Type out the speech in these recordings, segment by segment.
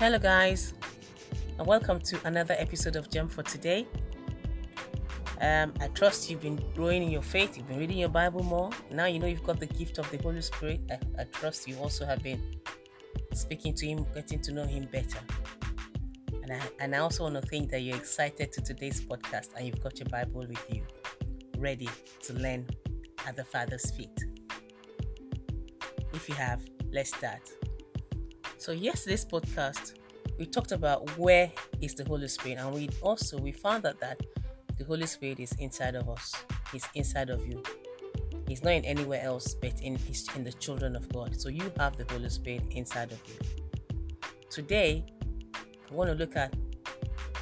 Hello, guys, and welcome to another episode of Gem for Today. Um, I trust you've been growing in your faith, you've been reading your Bible more. Now you know you've got the gift of the Holy Spirit. I, I trust you also have been speaking to Him, getting to know Him better. And I, and I also want to think that you're excited to today's podcast and you've got your Bible with you, ready to learn at the Father's feet. If you have, let's start. So yesterday's podcast, we talked about where is the Holy Spirit, and we also we found out that the Holy Spirit is inside of us. He's inside of you. He's not in anywhere else, but in in the children of God. So you have the Holy Spirit inside of you. Today, I want to look at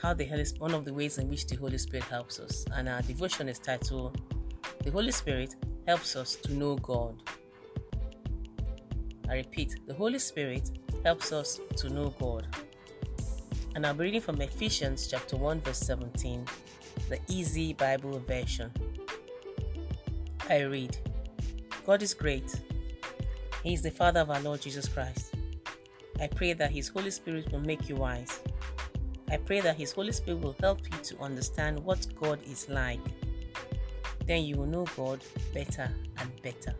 how the Holy one of the ways in which the Holy Spirit helps us, and our devotion is titled "The Holy Spirit Helps Us to Know God." I repeat, the Holy Spirit helps us to know God. And be reading from Ephesians chapter 1, verse 17, the easy Bible version. I read God is great. He is the Father of our Lord Jesus Christ. I pray that His Holy Spirit will make you wise. I pray that His Holy Spirit will help you to understand what God is like. Then you will know God better and better.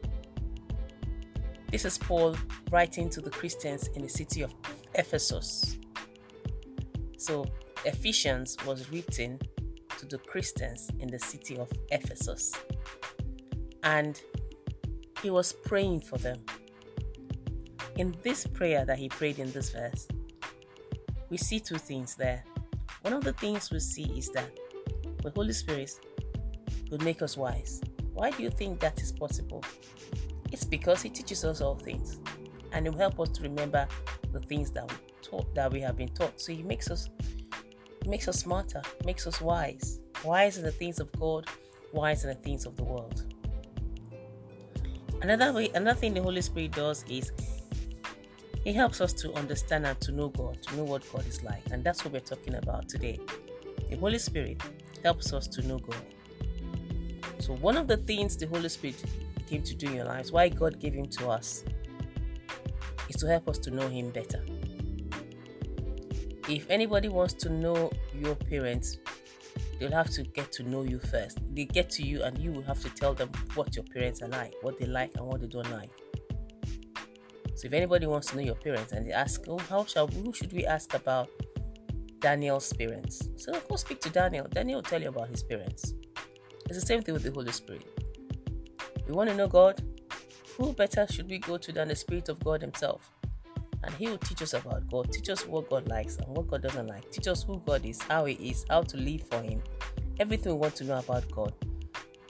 This is Paul writing to the Christians in the city of Ephesus. So, Ephesians was written to the Christians in the city of Ephesus. And he was praying for them. In this prayer that he prayed in this verse, we see two things there. One of the things we see is that the Holy Spirit will make us wise. Why do you think that is possible? It's because He teaches us all things, and He will help us to remember the things that we taught that we have been taught. So He makes us makes us smarter, makes us wise, wise in the things of God, wise in the things of the world. Another way, another thing the Holy Spirit does is He helps us to understand and to know God, to know what God is like, and that's what we're talking about today. The Holy Spirit helps us to know God. So one of the things the Holy Spirit to do in your lives, why God gave Him to us, is to help us to know Him better. If anybody wants to know your parents, they'll have to get to know you first. They get to you, and you will have to tell them what your parents are like, what they like, and what they don't like. So, if anybody wants to know your parents and they ask, "Oh, how shall who should we ask about Daniel's parents?" So, go speak to Daniel. Daniel will tell you about his parents. It's the same thing with the Holy Spirit. We want to know God. Who better should we go to than the Spirit of God Himself? And He will teach us about God, teach us what God likes and what God doesn't like, teach us who God is, how He is, how to live for Him. Everything we want to know about God.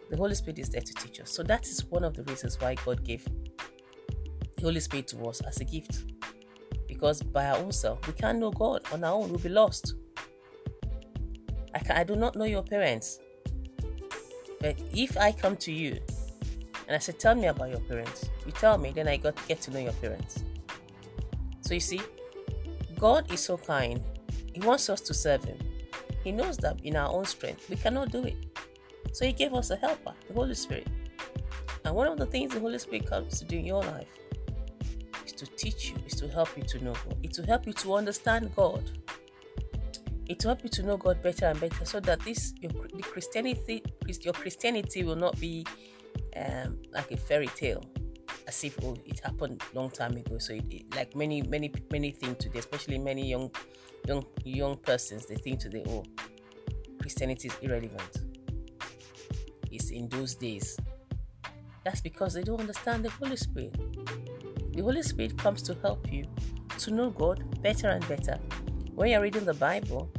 The Holy Spirit is there to teach us. So that is one of the reasons why God gave the Holy Spirit to us as a gift. Because by our own self, we can't know God on our own, we'll be lost. I, can, I do not know your parents. But if I come to you and I said, Tell me about your parents. You tell me, then I got to get to know your parents. So you see, God is so kind. He wants us to serve Him. He knows that in our own strength, we cannot do it. So He gave us a helper, the Holy Spirit. And one of the things the Holy Spirit comes to do in your life is to teach you, is to help you to know God, it's to help you to understand God. It's to help you to know God better and better so that this your Christianity your Christianity will not be um, like a fairy tale, as if oh, it happened long time ago. So it, it, like many many many think today, especially many young young young persons, they think today, oh, Christianity is irrelevant. It's in those days. That's because they don't understand the Holy Spirit. The Holy Spirit comes to help you to know God better and better. When you're reading the Bible,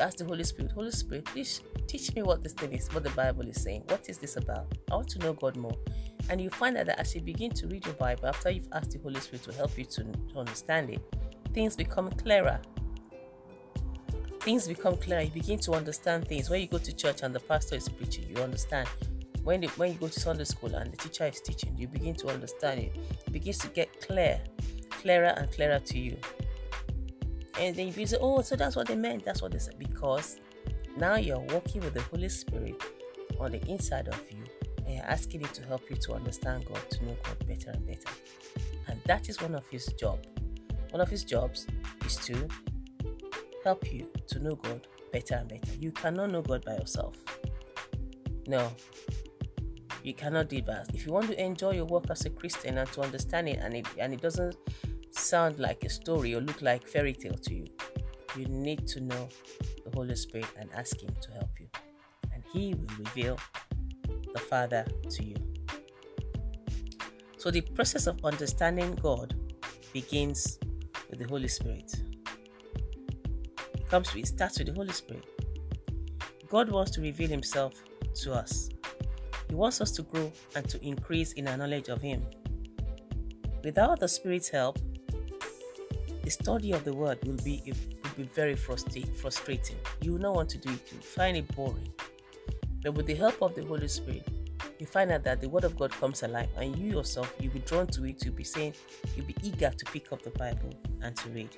ask the Holy Spirit, Holy Spirit, please teach me what this thing is, what the Bible is saying. What is this about? I want to know God more. And you find out that as you begin to read your Bible, after you've asked the Holy Spirit to help you to, understand it, things become clearer. Things become clearer. You begin to understand things. When you go to church and the pastor is preaching, you understand. When, the, when you go to Sunday school and the teacher is teaching, you begin to understand it. It begins to get clear, clearer and clearer to you. And then you say, oh, so that's what they meant. That's what they said. Because now you're walking with the Holy Spirit on the inside of you and you're asking it to help you to understand God, to know God better and better. And that is one of His job. One of His jobs is to help you to know God better and better. You cannot know God by yourself. No, you cannot do that. If you want to enjoy your work as a Christian and to understand it, and it and it doesn't sound like a story or look like fairy tale to you, you need to know Holy Spirit and ask Him to help you, and He will reveal the Father to you. So the process of understanding God begins with the Holy Spirit. It comes it starts with the Holy Spirit. God wants to reveal himself to us. He wants us to grow and to increase in our knowledge of him. Without the Spirit's help, the study of the word will be be very frustrating. You will not want to do it. You find it boring. But with the help of the Holy Spirit, you find out that the Word of God comes alive, and you yourself you'll be drawn to it. You'll be saying, you'll be eager to pick up the Bible and to read.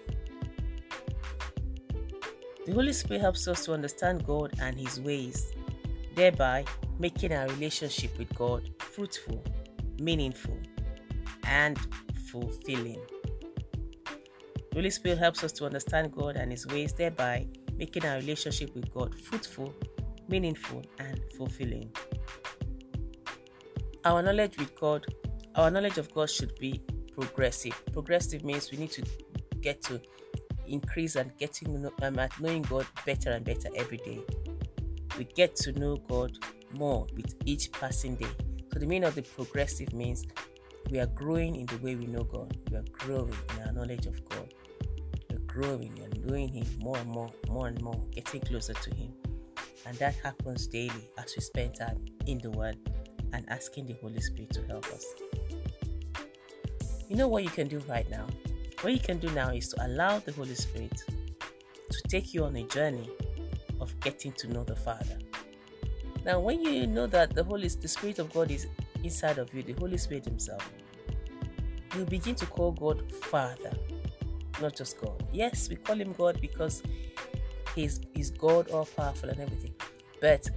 The Holy Spirit helps us to understand God and His ways, thereby making our relationship with God fruitful, meaningful, and fulfilling. The Holy Spirit helps us to understand God and His ways, thereby making our relationship with God fruitful, meaningful, and fulfilling. Our knowledge with God, our knowledge of God should be progressive. Progressive means we need to get to increase and getting um, at knowing God better and better every day. We get to know God more with each passing day. So the meaning of the progressive means we are growing in the way we know God. We are growing in our knowledge of God. Growing and knowing Him more and more, more and more, getting closer to Him. And that happens daily as we spend time in the Word and asking the Holy Spirit to help us. You know what you can do right now? What you can do now is to allow the Holy Spirit to take you on a journey of getting to know the Father. Now, when you know that the Holy the Spirit of God is inside of you, the Holy Spirit Himself, you begin to call God Father, not just God. Yes, we call Him God because He's, he's God all powerful and everything. But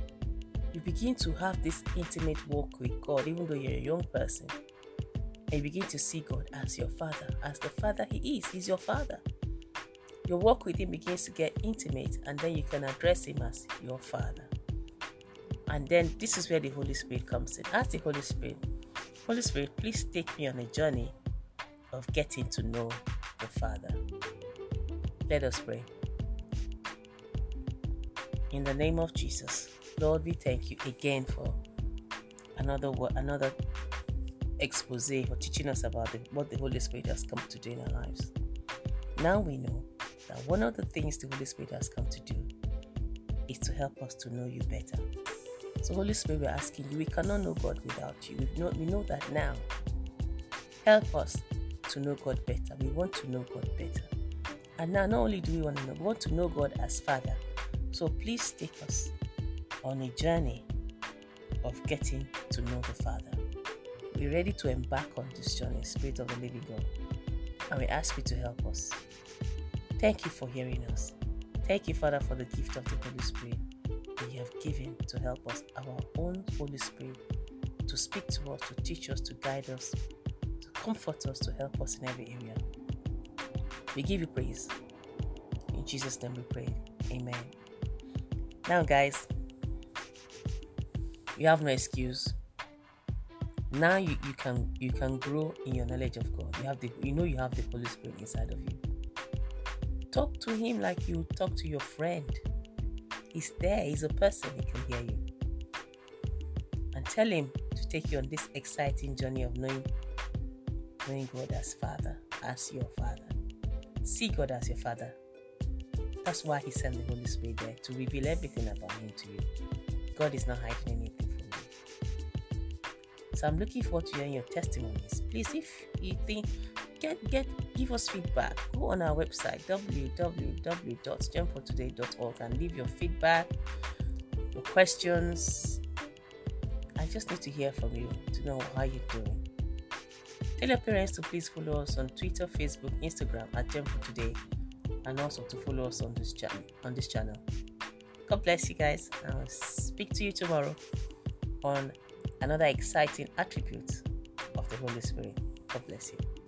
you begin to have this intimate walk with God, even though you're a young person. And you begin to see God as your Father, as the Father He is. He's your Father. Your walk with Him begins to get intimate, and then you can address Him as your Father. And then this is where the Holy Spirit comes in. Ask the Holy Spirit, Holy Spirit, please take me on a journey of getting to know the Father. Let us pray. In the name of Jesus. Lord, we thank you again for another another expose for teaching us about the, what the Holy Spirit has come to do in our lives. Now we know that one of the things the Holy Spirit has come to do is to help us to know you better. So, Holy Spirit, we're asking you, we cannot know God without you. We know, we know that now. Help us to know God better. We want to know God better. And now, not only do we want to know, we want to know God as Father. So, please take us on a journey of getting to know the Father. We're ready to embark on this journey, Spirit of the Living God, and we ask you to help us. Thank you for hearing us. Thank you, Father, for the gift of the Holy Spirit that you have given to help us, our own Holy Spirit, to speak to us, to teach us, to guide us, comfort us, to help us in every area. We give you praise. In Jesus' name we pray. Amen. Now, guys, you have no excuse now you, you can you can grow in your knowledge of god you have the you know you have the holy spirit inside of you talk to him like you talk to your friend he's there he's a person he can hear you and tell him to take you on this exciting journey of knowing knowing god as father as your father see god as your father that's why he sent the holy spirit there to reveal everything about him to you god is not hiding anything from you. so I'm looking forward to hearing your testimonies. Please, if you think get get give us feedback, go on our website www.gemfortoday.org and leave your feedback, your questions. I just need to hear from you to know how you're doing. Tell your parents to please follow us on Twitter, Facebook, Instagram at for Today, and also to follow us on this channel. On this channel. God bless you guys. I'll speak to you tomorrow on another exciting attribute of the Holy Spirit. God bless you.